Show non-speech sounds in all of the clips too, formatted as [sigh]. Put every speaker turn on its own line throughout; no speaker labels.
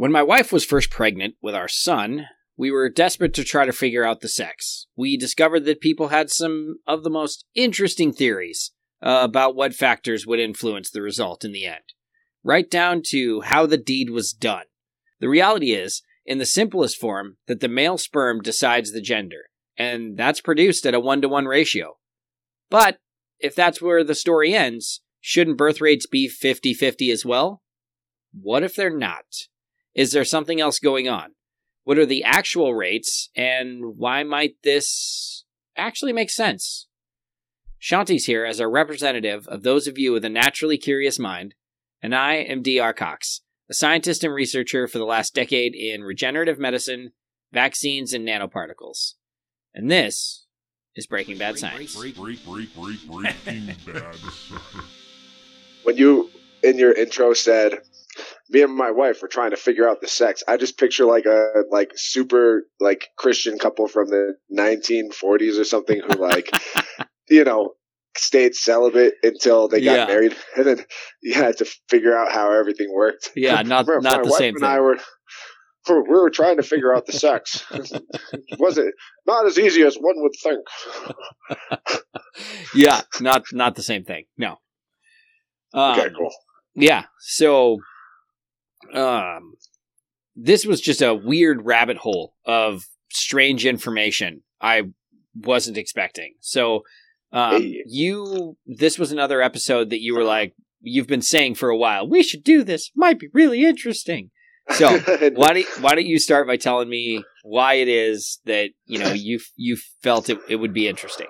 When my wife was first pregnant with our son, we were desperate to try to figure out the sex. We discovered that people had some of the most interesting theories uh, about what factors would influence the result in the end, right down to how the deed was done. The reality is, in the simplest form, that the male sperm decides the gender, and that's produced at a one to one ratio. But if that's where the story ends, shouldn't birth rates be 50 50 as well? What if they're not? Is there something else going on? What are the actual rates, and why might this actually make sense? Shanti's here as a representative of those of you with a naturally curious mind, and I am D.R. Cox, a scientist and researcher for the last decade in regenerative medicine, vaccines, and nanoparticles. And this is Breaking Bad Science.
when you in your intro said me and my wife were trying to figure out the sex. I just picture like a like super like Christian couple from the 1940s or something who like [laughs] you know stayed celibate until they got
Yeah.
married, [laughs] and then you had to figure out how everything worked.
Yeah, [laughs] not
My-
not
my
the
wife
same
and I were we were trying to figure out the sex. Was it not as easy as one would think?
Yeah, not not the same thing. No. Um,
Okay, cool.
Yeah. So, um, this was just a weird rabbit hole of strange information I wasn't expecting. So, um, you, this was another episode that you were like, you've been saying for a while, we should do this. Might be really interesting. So, [laughs] why don't why don't you start by telling me why it is that you know you you felt it, it would be interesting?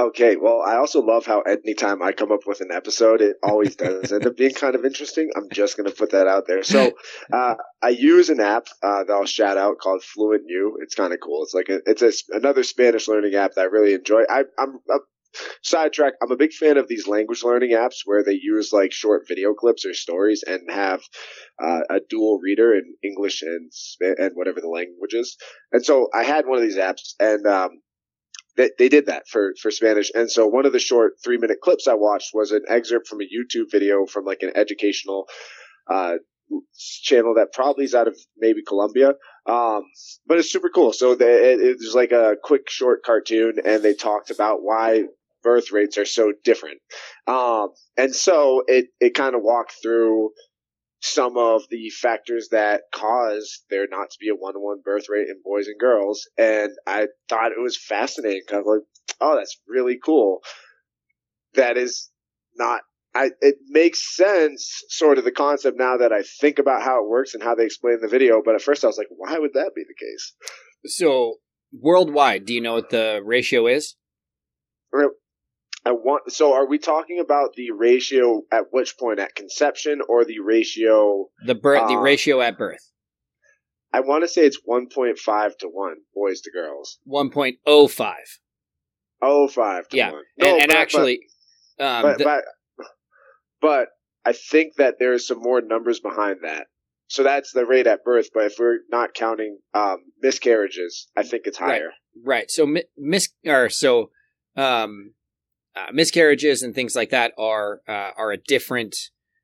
Okay, well, I also love how anytime I come up with an episode, it always does end up being kind of interesting. I'm just going to put that out there. So, [laughs] uh, I use an app uh, that I'll shout out called FluentU. It's kind of cool. It's like a, it's a, another Spanish learning app that I really enjoy. I, I'm a sidetrack. I'm a big fan of these language learning apps where they use like short video clips or stories and have uh, a dual reader in English and and whatever the language is. And so I had one of these apps, and um, they, they did that for, for Spanish. And so one of the short three minute clips I watched was an excerpt from a YouTube video from like an educational, uh, channel that probably is out of maybe Colombia. Um, but it's super cool. So it, it was like a quick short cartoon and they talked about why birth rates are so different. Um, and so it, it kind of walked through some of the factors that cause there not to be a one to one birth rate in boys and girls. And I thought it was fascinating. Kind of like, oh, that's really cool. That is not, I, it makes sense, sort of the concept now that I think about how it works and how they explain the video. But at first I was like, why would that be the case?
So worldwide, do you know what the ratio is?
I want, so are we talking about the ratio at which point at conception or the ratio?
The birth, the
Uh,
ratio at birth,
I want to say it's 1.5 to 1, boys to girls.
one point oh five.
Oh, five to
Yeah,
1.
and, and
but- but-
actually, um,
but,
the-
but but I think that there's some more numbers behind that. So that's the rate at birth. But if we're not counting um, miscarriages, I think it's higher.
right. So mi- mis or so um, uh, miscarriages and things like that are uh, are a different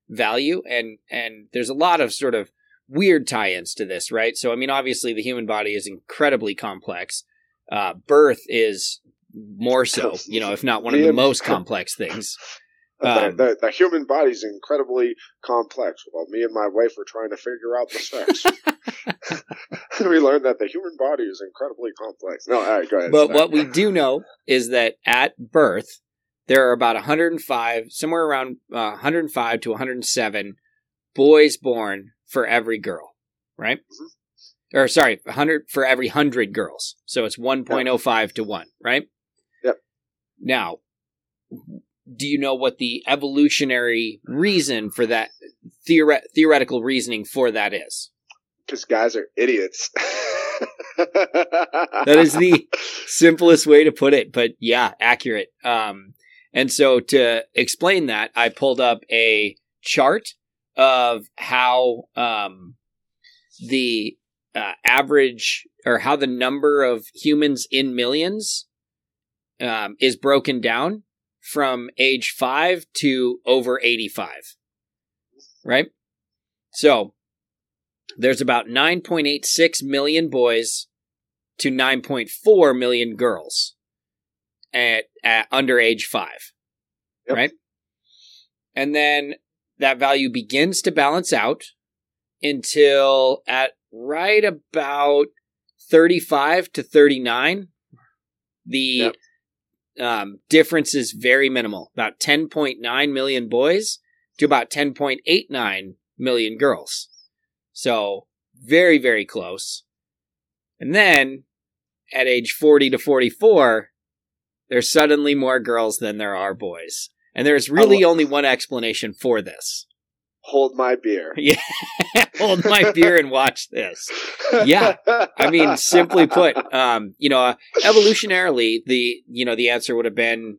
value, and and there's a lot of sort of weird tie-ins to this, right? So I mean, obviously, the human body is incredibly complex. Uh, birth is more so, [laughs] you know, if not one of the most complex things. [laughs]
The-
Um,
the, the human body is incredibly complex. While me and my wife were trying to figure out the sex, [laughs] we learned that the human body is incredibly complex. No, all right, go ahead.
But what we do know is that at birth, there are about 105, somewhere around uh, 105 to 107 boys born for every girl, right? Or sorry, 100 for every 100 girls. So it's 1.05 to 1, right?
Yep.
Now, do you know what the evolutionary reason for that theore- theoretical reasoning for that is?
because guys are idiots.
That is the simplest way to put it, but yeah, accurate. Um, and so to explain that, I pulled up a chart of how um, the uh, average or how the number of humans in millions um, is broken down from age five to over 85. Right? So there's about 9.86 million boys to 9.4 million girls at, at under age five.
Yep.
Right? And then that value begins to balance out until at right about 35 to 39, the
Yep.
um, difference is very minimal. About 10.9 million boys to about 10.89 million girls. So very, very close. And then at age 40 to 44, there's suddenly more girls than there are boys. And there's really only one explanation for this.
Hold my beer. [laughs]
Yeah. Hold my beer and watch this. Yeah. I mean, simply put, um, you know, evolutionarily, the you know the answer would have been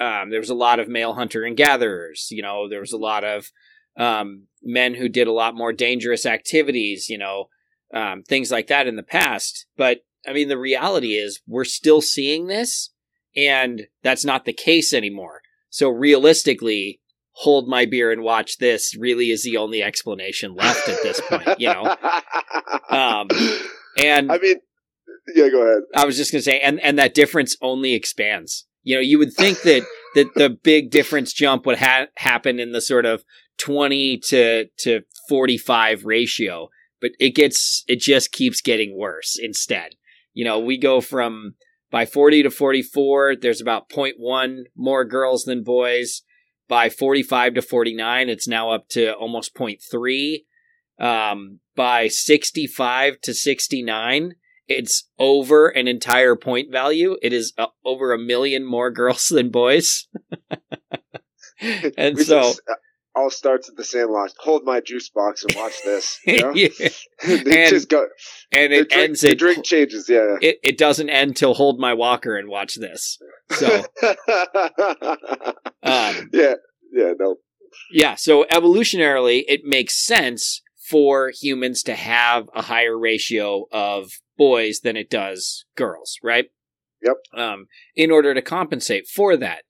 um, there was a lot of male hunter and gatherers. You know, there was a lot of um, men who did a lot more dangerous activities. You know, um, things like that in the past. But I mean, the reality is we're still seeing this, and that's not the case anymore. So realistically, hold my beer and watch this really is the only explanation left at this point. You know, [laughs] um, and
I mean, yeah, go ahead.
I was just gonna say, and and that difference only expands. You know, you would think that [laughs] that the big difference jump would ha- happen in the sort of twenty to to forty five ratio, but it gets it just keeps getting worse. Instead, you know, we go from by forty to forty four. There's about 0.1 more girls than boys. By forty five to forty nine, it's now up to almost 0.3. Um, by sixty five to sixty nine it's over an entire point value. It is uh, over a million more [laughs] girls than boys. [laughs] and so,
just, uh, all starts at the Sandlot. Hold my juice box and watch this. [laughs] You know?
yeah. [laughs]
they
And
just go.
and it
drink,
ends
the drink changes. Yeah.
it, it doesn't end till hold my walker and watch this. So, [laughs] um,
yeah. Yeah. No.
yeah. So evolutionarily, it makes sense for humans to have a higher ratio of boys than it does girls, right?
Yep.
Um, in order to compensate for that.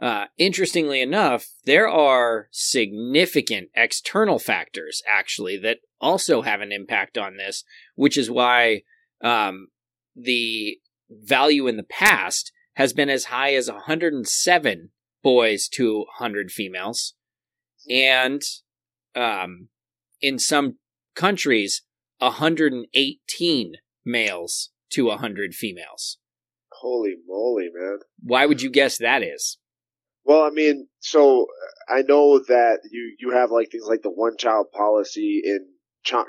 Uh, interestingly enough, there are significant external factors actually that also have an impact on this, which is why um, the value in the past has been as high as 107 boys to 100 females, and um, in some countries, 118 males to 100 females.
Holy moly, man.
Why would you guess that is?
Well, I mean, so I know that you you have like things like the one child policy in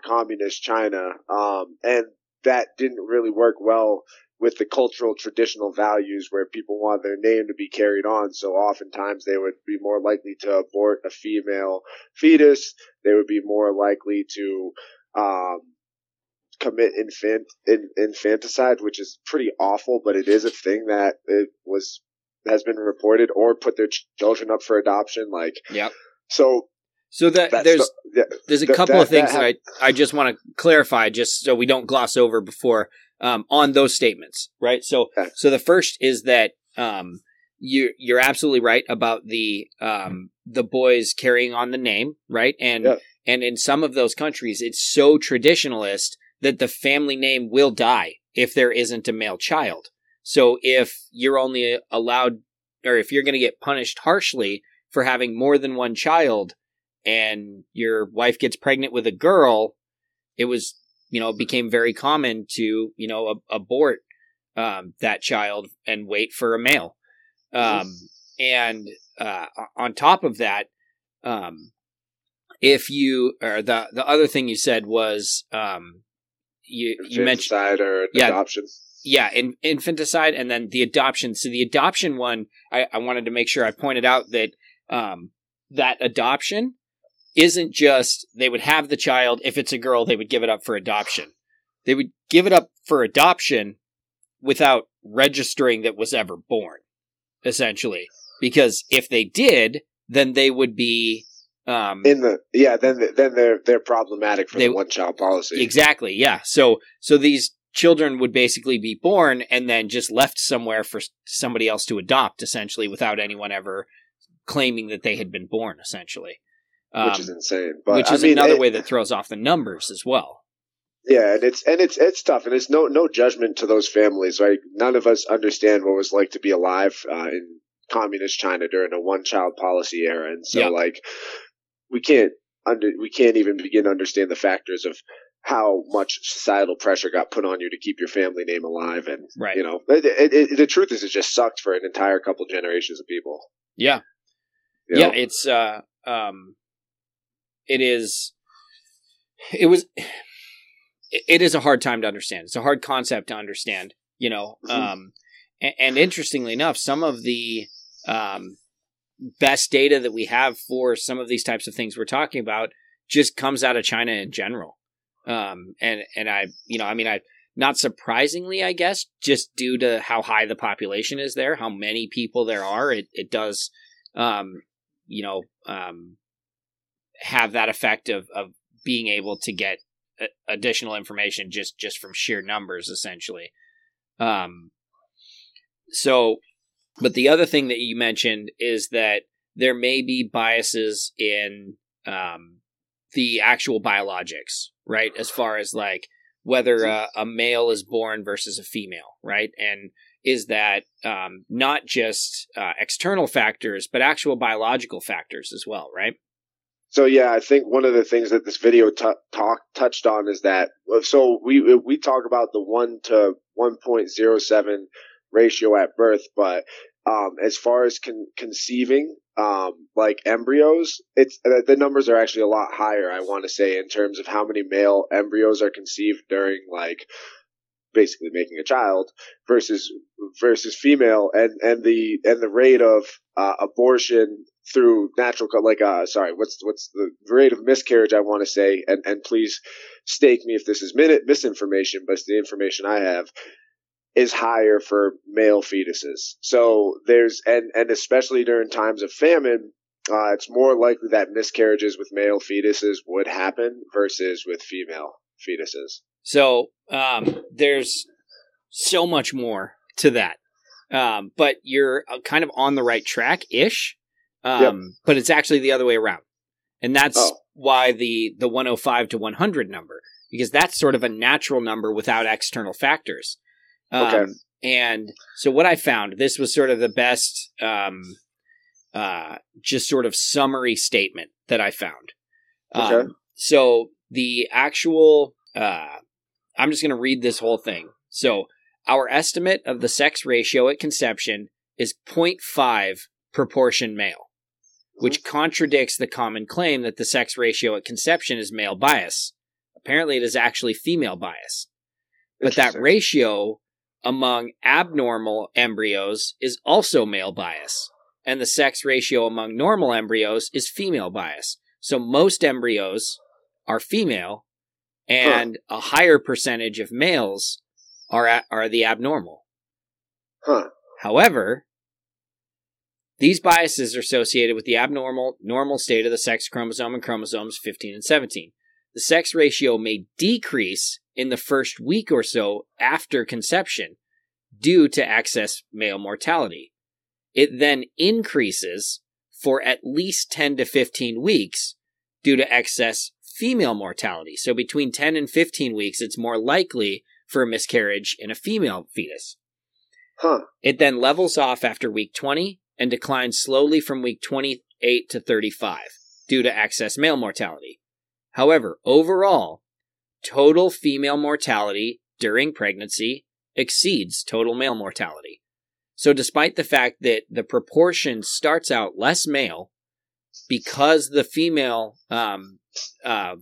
communist China, um, and that didn't really work well with the cultural traditional values where people want their name to be carried on. So oftentimes they would be more likely to abort a female fetus. They would be more likely to um, commit infant in, infanticide, which is pretty awful, but it is a thing that it was has been reported, or put their ch- children up for adoption. Like
Yep.
so,
So that there's
the- yeah,
there's a couple
that-
of things
that
that, I I just want to clarify, just so we don't gloss over before um, on those statements, right? So
Okay.
so the first is that um, you you're absolutely right about the um, the boys carrying on the name, right? And
Yeah.
and in some of those countries, it's so traditionalist that the family name will die if there isn't a male child. So if you're only allowed, or if you're going to get punished harshly for having more than one child, and your wife gets pregnant with a girl, it was, you know, became very common to, you know, ab- abort um, that child and wait for a male. Um, and uh, on top of that, um, if you or the the other thing you said was um, you you mentioned
or
Yeah.
adoption.
Yeah, in, infanticide and then the adoption. So the adoption one, I, I wanted to make sure I pointed out that um, that adoption isn't just they would have the child. If it's a girl, they would give it up for adoption. They would give it up for adoption without registering that was ever born, essentially. Because if they did, then they would be um,
In the yeah, then then they're they're problematic for
They-
the one child policy.
Exactly. Yeah. So so these children would basically be born and then just left somewhere for somebody else to adopt, essentially, without anyone ever claiming that they had been born. Essentially.
um, which is insane.
But which is I mean, another it, way that throws off the numbers as well.
Yeah, and it's and it's it's tough, and it's no no judgment to those families. Right, none of us understand what it was like to be alive uh, in communist China during a one child policy era, and so like we can't under we can't even begin to understand the factors of how much societal pressure got put on you to keep your family name alive, and right. you know it, it, it, the truth is it just sucked for an entire couple generations of people.
Yeah, you yeah, know? it's uh um, it is it was it is a hard time to understand. It's a hard concept to understand, you know. Mm-hmm. Um, and, and, interestingly enough, some of the um, best data that we have for some of these types of things we're talking about just comes out of China in general. Um, and and I, you know, I mean, I not surprisingly, I guess, just due to how high the population is there, how many people there are, it it does, um, you know, um, have that effect of of being able to get additional information just just from sheer numbers, essentially. Um, so but the other thing that you mentioned is that there may be biases in um, the actual biologics, right? As far as like whether a, male is born versus a female, right? And is that um, not just uh, external factors, but actual biological factors as well, right?
So yeah, I think one of the things that this video t- talk touched on is that so we we talk about the one to one point zero seven ratio at birth, but um, as far as con- conceiving, um, like embryos, it's the numbers are actually a lot higher. I want to say in terms of how many male embryos are conceived during like basically making a child versus versus female, and and the and the rate of uh, abortion through natural like uh sorry what's what's the rate of miscarriage I want to say and and please stake me if this is minute misinformation but it's the information I have is higher for male fetuses. So there's and and especially during times of famine, uh, it's more likely that miscarriages with male fetuses would happen versus with female fetuses.
So um, there's so much more to that, um, but you're uh, kind of on the right track ish. Um, yep. But it's actually the other way around, and that's oh. why the the 105 to 100 number because that's sort of a natural number without external factors. Um, okay. And so what I found, this was sort of the best, um, uh, just sort of summary statement that I found. Okay. Um, so the actual, uh, I'm just going to read this whole thing. So our estimate of the sex ratio at conception is 0.5 proportion male, which mm-hmm. contradicts the common claim that the sex ratio at conception is male bias. Apparently, it is actually female bias. But that ratio among abnormal embryos is also male bias, and the sex ratio among normal embryos is female bias. So most embryos are female, and huh. a higher percentage of males are are the abnormal.
Huh.
However, these biases are associated with the abnormal normal state of the sex chromosome and chromosomes 15 and 17. The sex ratio may decrease in the first week or so after conception due to excess male mortality. It then increases for at least 10 to 15 weeks due to excess female mortality. So between 10 and 15 weeks, it's more likely for a miscarriage in a female fetus.
Huh.
It then levels off after week 20 and declines slowly from week 28 to 35 due to excess male mortality. However, overall, total female mortality during pregnancy exceeds total male mortality. So, despite the fact that the proportion starts out less male, because the female um, uh,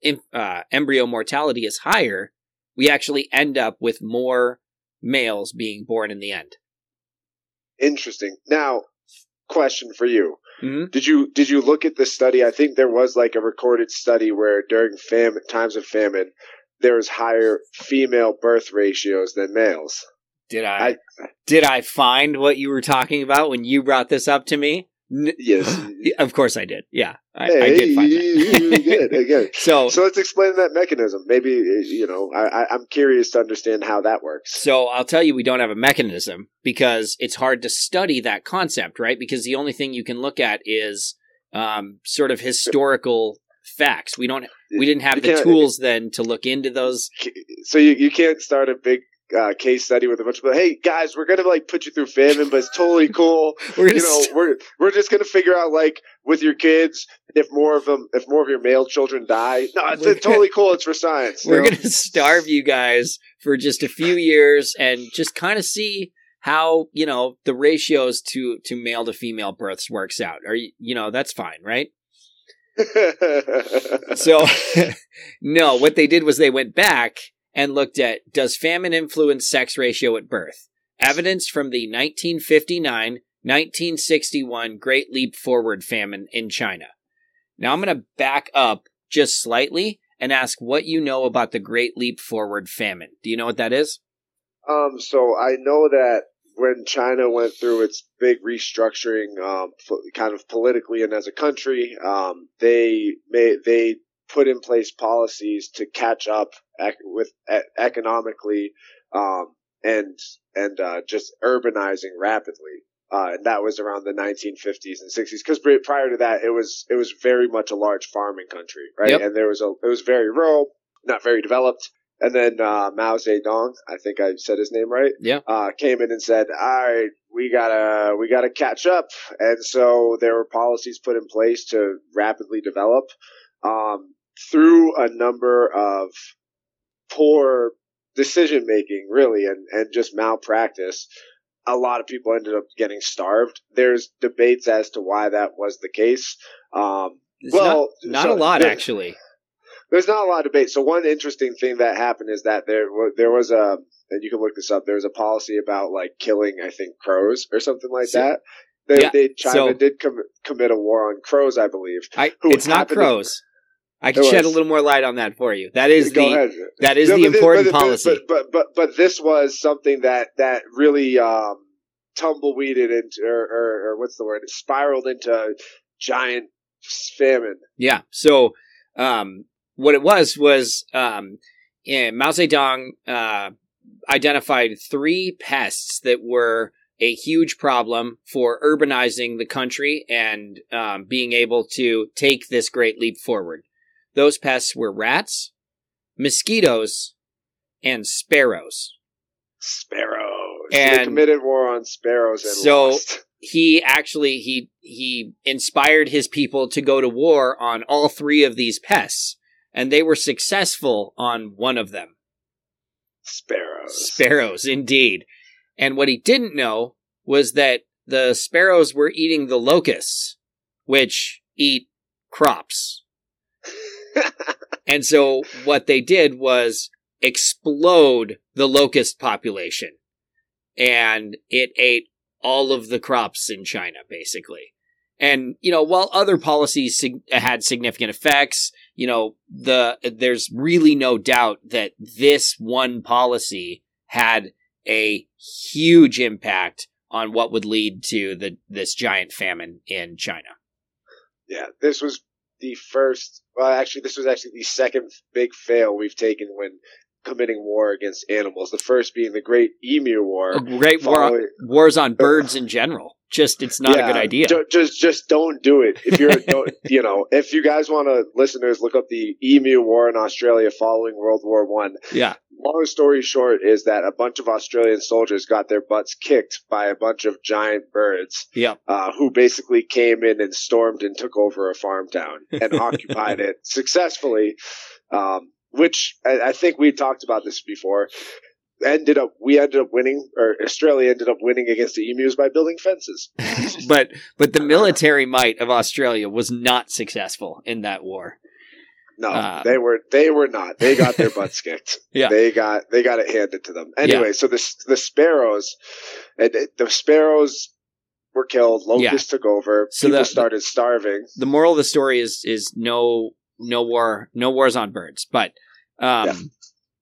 in, uh, embryo mortality is higher, we actually end up with more males being born in the end.
Interesting. Now, question for you:
mm-hmm.
Did you did you look at the study? I think there was like a recorded study where during famine times of famine, there was higher female birth ratios than males.
Did I, I, did I find what you were talking about when you brought this up to me?
Yes, [laughs]
of course I did. Yeah, I, hey, I did find [laughs]
again. so, so let's explain that mechanism. Maybe you know, I, I'm curious to understand how that works.
So I'll tell you, we don't have a mechanism because it's hard to study that concept, right? Because the only thing you can look at is um, sort of historical facts. We don't. We didn't have
You
the tools then to look into those.
So you, you can't start a big uh, case study with a bunch of people. Hey guys, we're gonna like put you through famine, but it's totally cool. [laughs]
We're
you know,
st-
we're we're just gonna figure out like with your kids if more of them if more of your male children die. No, it's, totally cool. It's for science.
we're
know?
gonna starve you guys for just a few years and just kind of see how you know the ratios to to male to female births works out. Are you you know that's fine, right? [laughs] So, [laughs] no, what they did was they went back and looked at does famine influence sex ratio at birth? Evidence from the 1959 1961 Great Leap Forward famine in China. Now, I'm going to back up just slightly and ask what you know about the Great Leap Forward famine. Do you know what that is?
Um, so I know that when China went through its big restructuring, um, kind of politically and as a country, um, they made they put in place policies to catch up ec- with e- economically, um, and and uh, just urbanizing rapidly. Uh, and that was around the 1950s and 60s. Because prior to that, it was it was very much a large farming country, right?
Yep.
And there was a it was very rural, not very developed. And then uh, Mao Zedong, I think I said his name right,
Yeah.
uh, came in and said, "All right, we gotta we gotta catch up." And so there were policies put in place to rapidly develop um, through a number of poor decision making, really, and and just malpractice. A lot of people ended up getting starved. There's debates as to why that was the case. Um, well,
not, not
so
a lot,
there-
actually.
there's not a lot of debate. So one interesting thing that happened is that there there was a and you can look this up. There was a policy about like killing, I think, crows or something like
So-
that. They,
Yeah,
they China
so-
did com- commit a war on crows, I believe.
I,
who
it's not crows. I can shed a little more light on that for you. That is
Go
the
ahead.
that is
No,
the important
but,
policy.
But, but but but this was something that that really um, tumbleweeded into or, or, or what's the word? It spiraled into giant famine.
Yeah. So, um, what it was was um, yeah, Mao Zedong uh, identified three pests that were a huge problem for urbanizing the country and um, being able to take this great leap forward. Those pests were rats, mosquitoes, and sparrows.
Sparrows. they
And
committed war on sparrows and
so-
lost. [laughs]
he actually he he inspired his people to go to war on all three of these pests and they were successful on one of them
Sparrows.
sparrows indeed and what he didn't know was that the sparrows were eating the locusts which eat crops [laughs] and so what they did was explode the locust population. And it ate all of the crops in China, basically. And, you know, while other policies sig- had significant effects, you know, the, there's really no doubt that this one policy had a huge impact on what would lead to the, this giant famine in China.
Yeah, this was the first. Well, actually, this was actually the second big fail we've taken when committing war against animals. The first being the Great Emu War.
A great war, wars on [laughs] birds in general. Just, it's not a good idea.
ju- Just, just don't do it. If you're, [laughs] don't, you know, if you guys want to, listeners, look up the Emu War in Australia following World War One.
yeah.
Long story short is that a bunch of Australian soldiers got their butts kicked by a bunch of giant birds.
Yeah.
uh, who basically came in and stormed and took over a farm town and [laughs] occupied it successfully. Um, which I, I think we talked about this before. Ended up, we ended up winning, or Australia ended up winning against the emus by building fences. [laughs] [laughs]
but but the military might of Australia was not successful in that war.
No,
Uh,
they were they were not. They got their butts kicked. [laughs]
Yeah.
they got they got it handed to them. Anyway, so the the sparrows, and the sparrows were killed. Locusts took over.
So
People
the-
started starving.
The moral of the story is is no no war no wars on birds. But um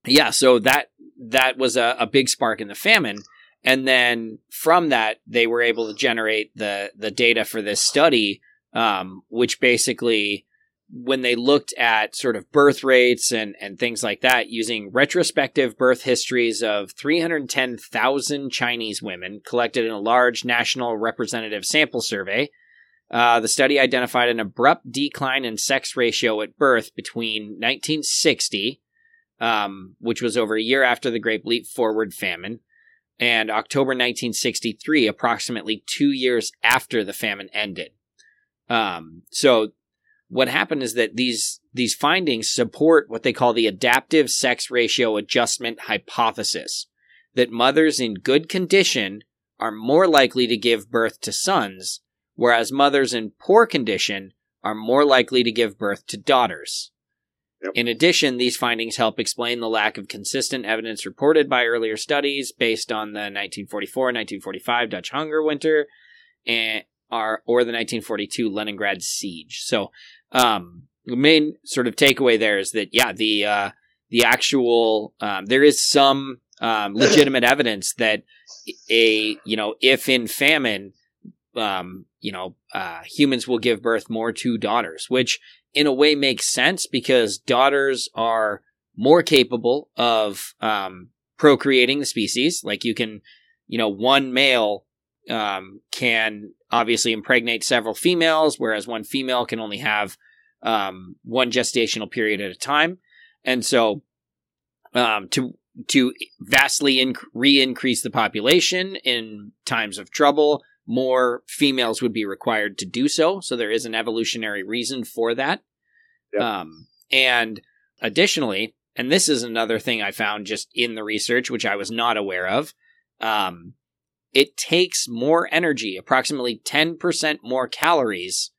yeah, so that that was a, a big spark in the famine. And then from that they were able to generate the the data for this study, um, which basically when they looked at sort of birth rates and, and things like that using retrospective birth histories of 310,000 Chinese women collected in a large national representative sample survey, Uh, the study identified an abrupt decline in sex ratio at birth between 1960, um, which was over a year after the Great Leap Forward famine, and October 1963, approximately two years after the famine ended. Um, so what happened is that these these findings support what they call the adaptive sex ratio adjustment hypothesis that mothers in good condition are more likely to give birth to sons whereas mothers in poor condition are more likely to give birth to daughters
Yep.
in addition these findings help explain the lack of consistent evidence reported by earlier studies based on the 1944-1945 Dutch hunger winter and are or the 1942 Leningrad siege so um, the main sort of takeaway there is that yeah, the uh, the actual um, there is some um, [laughs] legitimate evidence that a you know if in famine, um, you know uh, humans will give birth more to daughters, which in a way makes sense because daughters are more capable of um, procreating the species. Like you can, you know, one male um, can obviously impregnate several females, whereas one female can only have um, one gestational period at a time. And so, um, to to vastly inc- re-increase the population in times of trouble, more females would be required to do so. So there is an evolutionary reason for that.
Yep.
Um, and additionally, and this is another thing I found just in the research, which I was not aware of. Um, it takes more energy, approximately 10% more calories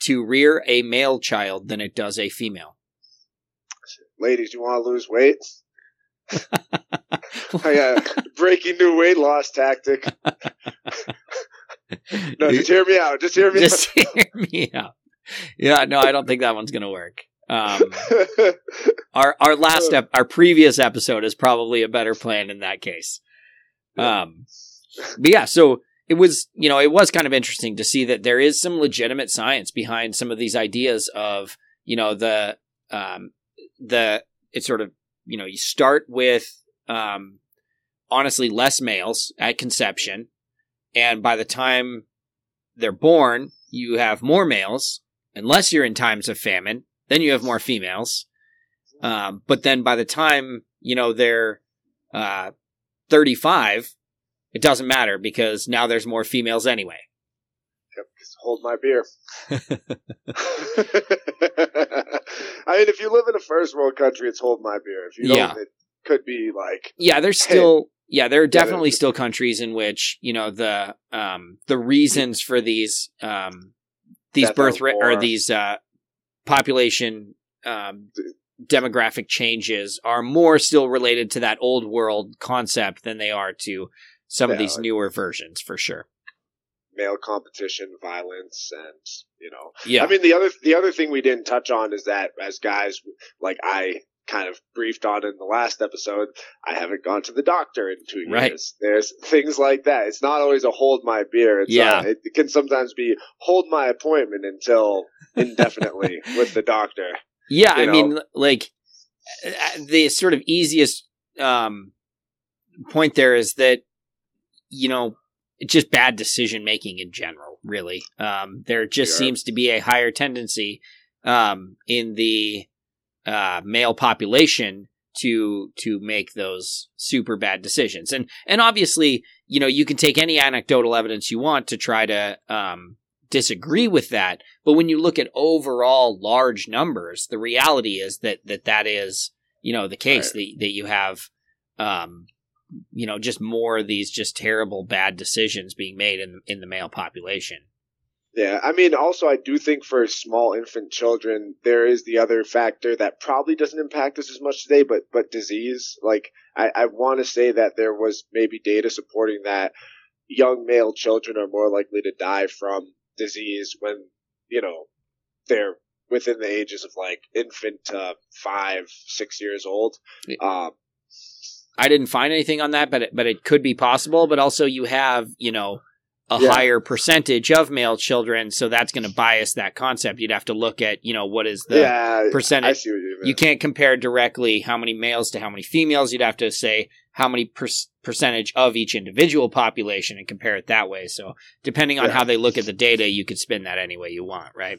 to rear a male child than it does a female.
Ladies, you want to lose weight? [laughs] I got breaking new weight loss tactic. [laughs] No, just hear me out. Just hear me
Just hear me out. Yeah, no, I don't think that one's gonna work. Um, [laughs] our our last ep- our previous episode is probably a better plan in that case. Um, but yeah, so it was you know it was kind of interesting to see that there is some legitimate science behind some of these ideas of you know the um the it's sort of you know you start with um honestly less males at conception and by the time they're born you have more males unless you're in times of famine then you have more females um, but then by the time you know they're uh, 35 it doesn't matter because now there's more females anyway
Just hold my beer. [laughs] [laughs] I mean, if you live in a first world country, it's hold my beer. If you don't,
Yeah.
it could be like
yeah there's [laughs] still yeah there are definitely still countries in which you know the um the reasons for these um these birth rate or these uh population um demographic changes are more still related to that old world concept than they are to some of
Yeah,
these
like-
newer versions for sure.
Male competition, violence, and you know.
yeah.
I mean, the other the other thing we didn't touch on is that as guys, like I kind of briefed on in the last episode, I haven't gone to the doctor in two years.
Right.
There's things like that. It's not always a hold my beer. It's
Yeah.
uh, it, can sometimes be hold my appointment until indefinitely [laughs] with the doctor.
Yeah,
you
I
know?
mean, like the sort of easiest um, point there is that you know it's just bad decision making in general. Really, um, there just
Yeah.
seems to be a higher tendency um, in the uh, male population to to make those super bad decisions, and and obviously, you know, you can take any anecdotal evidence you want to try to um, disagree with that. But when you look at overall large numbers, the reality is that that that is you know the case that that you have um you know just more of these just terrible bad decisions being made in in the male population.
Yeah, I mean, also, I do think for small infant children, there is the other factor that probably doesn't impact us as much today, but but disease. Like, I, I want to say that there was maybe data supporting that young male children are more likely to die from disease when you know they're within the ages of like infant to five, six years old.
Yeah.
Um,
I didn't find anything on that, but it, but it could be possible. But also, you have you know a
Yeah.
higher percentage of male children, so that's going to bias that concept. You'd have to look at you know what is the
yeah,
percentage-
I see what you
you can't compare directly how many males to how many females. You'd have to say how many per- percentage of each individual population and compare it that way. So depending on
Yeah.
how they look at the data, you could spin that any way you want, right?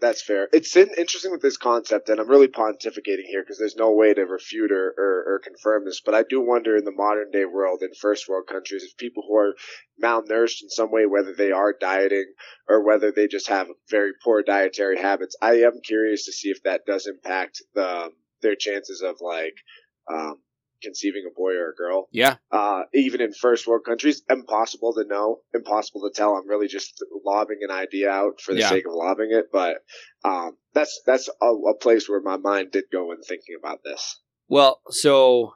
That's fair. It's interesting with this concept, and I'm really pontificating here because there's no way to refute or, or, or confirm this. But I do wonder in the modern day world, in first world countries, if people who are malnourished in some way, whether they are dieting or whether they just have very poor dietary habits, I am curious to see if that does impact the their chances of like um, conceiving a boy or a girl.
Yeah.
Uh, even in first world countries, impossible to know, impossible to tell. I'm really just lobbing an idea out for the
Yeah.
sake of lobbing it, but um, that's that's a, a place where my mind did go in thinking about this.
Well, so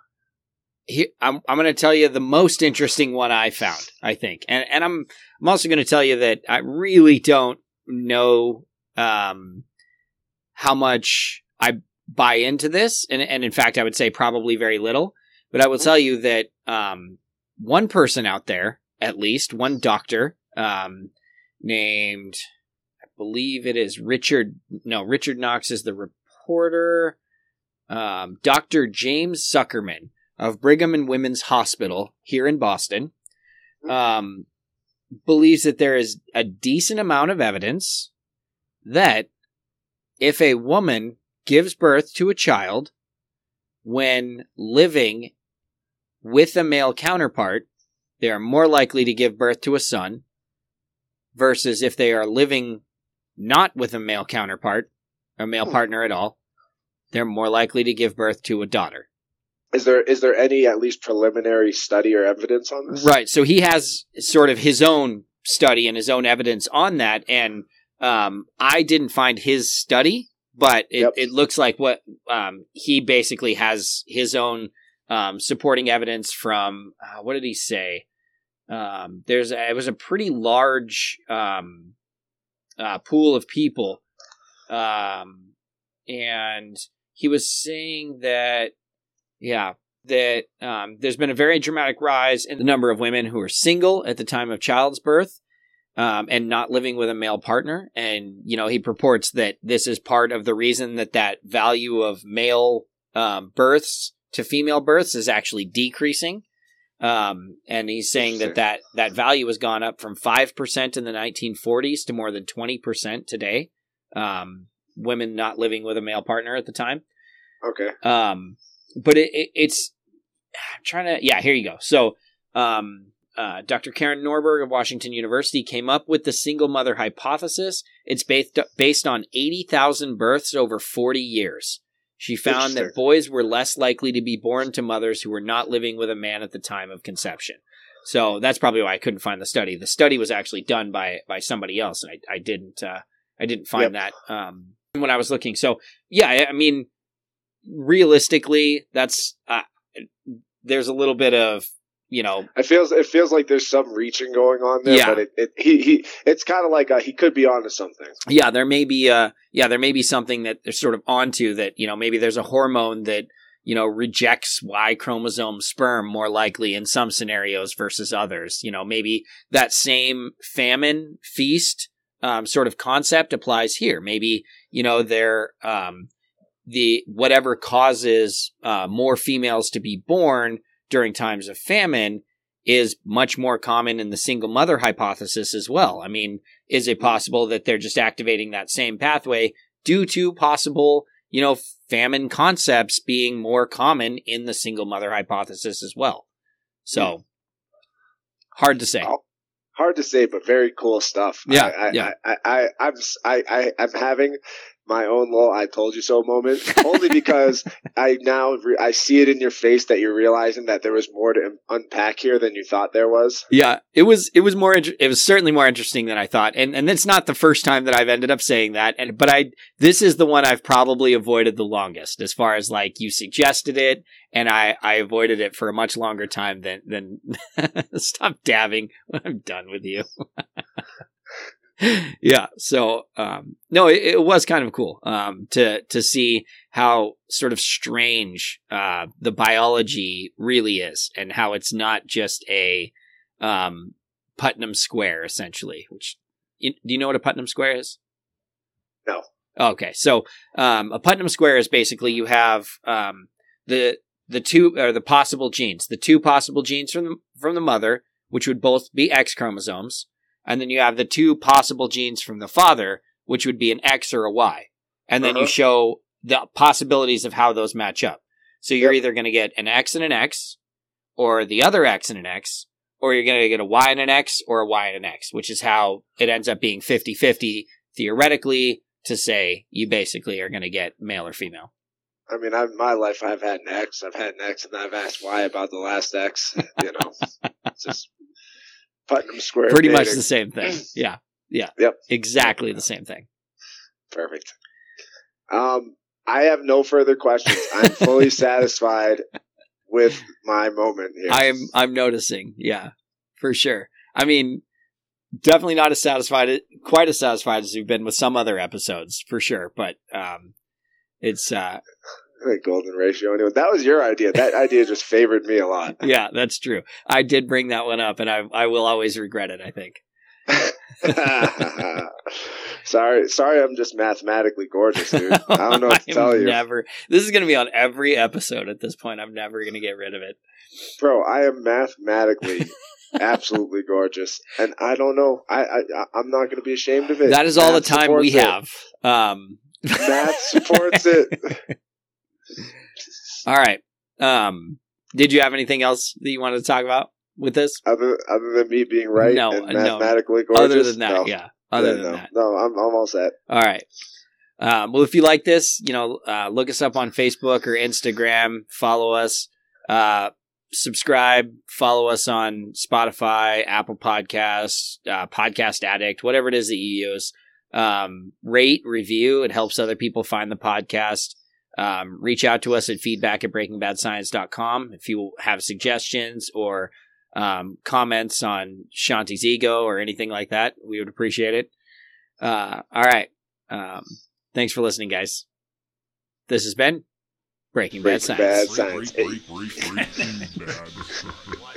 he, I'm I'm going to tell you the most interesting one I found, I think, and and I'm I'm also going to tell you that I really don't know um, how much I buy into this, and and in fact, I would say probably very little. But I will tell you that um, one person out there, at least one doctor, um, named I believe it is Richard. No, Richard Knox is the reporter um, Dr. James Zuckerman of Brigham and Women's Hospital here in Boston um, believes that there is a decent amount of evidence that if a woman gives birth to a child when living with a male counterpart, they are more likely to give birth to a son versus if they are living not with a male counterpart, a male
Hmm.
partner at all, they're more likely to give birth to a daughter.
Is there is there any at least preliminary study or evidence on this?
Right. So he has sort of his own study and his own evidence on that. And um, I didn't find his study, but it,
Yep.
it looks like what um, he basically has his own um, supporting evidence from. Uh, what did he say? Um, there's a, it was a pretty large um, uh, pool of people, um, and he was saying that yeah that um, there's been a very dramatic rise in the number of women who are single at the time of child's birth um, and not living with a male partner. And, you know, he purports that this is part of the reason that that value of male um, births to female births is actually decreasing. Um, and he's saying that, that that value has gone up from 5% in the 1940s to more than 20% today. Um, women not living with a male partner at the time.
Okay.
Um, but it, it, it's I'm trying to yeah. Here you go. So, um, uh, Dr. Karen Norberg of Washington University came up with the single mother hypothesis. It's based based on eighty thousand births over forty years. She found that boys were less likely to be born to mothers who were not living with a man at the time of conception. So that's probably why I couldn't find the study. The study was actually done by by somebody else, and I, I didn't uh, I didn't find that um, when I was looking. So yeah, I, I mean, realistically, that's uh, there's a little bit of you know
It feels it feels like there's some reaching going on there,
Yeah.
but it, it he he it's kind of like uh he could be onto something.
yeah there may be uh yeah there may be something that they're sort of onto that you know maybe there's a hormone that you know rejects y chromosome sperm more likely in some scenarios versus others you know maybe that same famine feast um, sort of concept applies here maybe you know there um the whatever causes uh, more females to be born during times of famine is much more common in the single mother hypothesis as well. I mean, is it possible that they're just activating that same pathway due to possible, you know, famine concepts being more common in the single mother hypothesis as well? So hmm. hard to say.
Oh, Hard to say, but very cool stuff.
Yeah,
I, I,
yeah.
I, I, I'm s- I, I, I'm having my own little "I told you so" moment, only because [laughs] I now re- I see it in your face that you're realizing that there was more to un- unpack here than you thought there was.
Yeah, it was it was more inter- it was certainly more interesting than I thought, and and it's not the first time that I've ended up saying that, and but I this is the one I've probably avoided the longest as far as like you suggested it, and I I avoided it for a much longer time than than [laughs] stop dabbing. [laughs] I'm done with you. [laughs] yeah, so um, no, it, it was kind of cool um, to to see how sort of strange uh, the biology really is, and how it's not just a um, Punnett Square, essentially. Which you, do you know what a Punnett Square is?
No.
Okay, so um, a Punnett Square is basically you have um, the the two or the possible genes, the two possible genes from the, from the mother, which would both be X chromosomes, and then you have the two possible genes from the father, which would be an X or a Y, and then uh-huh. you show the possibilities of how those match up. So you're yep. either going to get an X and an X, or the other X and an X, or you're going to get a Y and an X or a Y and an X, which is how it ends up being 50 50 theoretically to say you basically are going to get male or female.
I mean, in my life, I've had an X, I've had an X, and I've asked why about the last X. You know, [laughs] just Punnett Square.
Pretty dating. much the same thing. Yeah. Yeah.
Yep.
Exactly the same thing.
Perfect. Um, I have no further questions. I'm fully [laughs] satisfied with my moment here.
I'm I'm noticing, yeah, for sure. I mean, definitely not as satisfied, quite as satisfied as we've been with some other episodes, for sure. But um, it's uh,
the golden ratio. Anyway, that was your idea. That idea just favored me a lot. [laughs]
Yeah, that's true. I did bring that one up, and I I will always regret it. I think. [laughs]
sorry, sorry, I'm just mathematically gorgeous, dude. [laughs] I don't know what to tell you.
Never. This is going to be on every episode at this point. I'm never going to get rid of it,
bro. I am mathematically absolutely gorgeous, and I don't know. I, I I'm not going to be ashamed of it.
That is all Math the time we it. have. Um,
Math supports it.
All right. Um, did you have anything else that you wanted to talk about? with this?
Other other than me being right no, and mathematically no. gorgeous?
Other than that, no. yeah. Other yeah, than
no.
that.
No, I'm, I'm all set.
All right. Um, well, if you like this, you know, uh, look us up on Facebook or Instagram. Follow us. Uh, subscribe. Follow us on Spotify, Apple Podcasts, uh, Podcast Addict, whatever it is that you use. Um, rate, review. It helps other people find the podcast. Um, reach out to us at feedback at breakingbadScience.com if you have suggestions or um, comments on Shanti's ego or anything like that. We would appreciate it. Uh, all right. Um, thanks for listening, guys. This has been Breaking, Breaking Bad Science. Bad Science. Accept the squishy.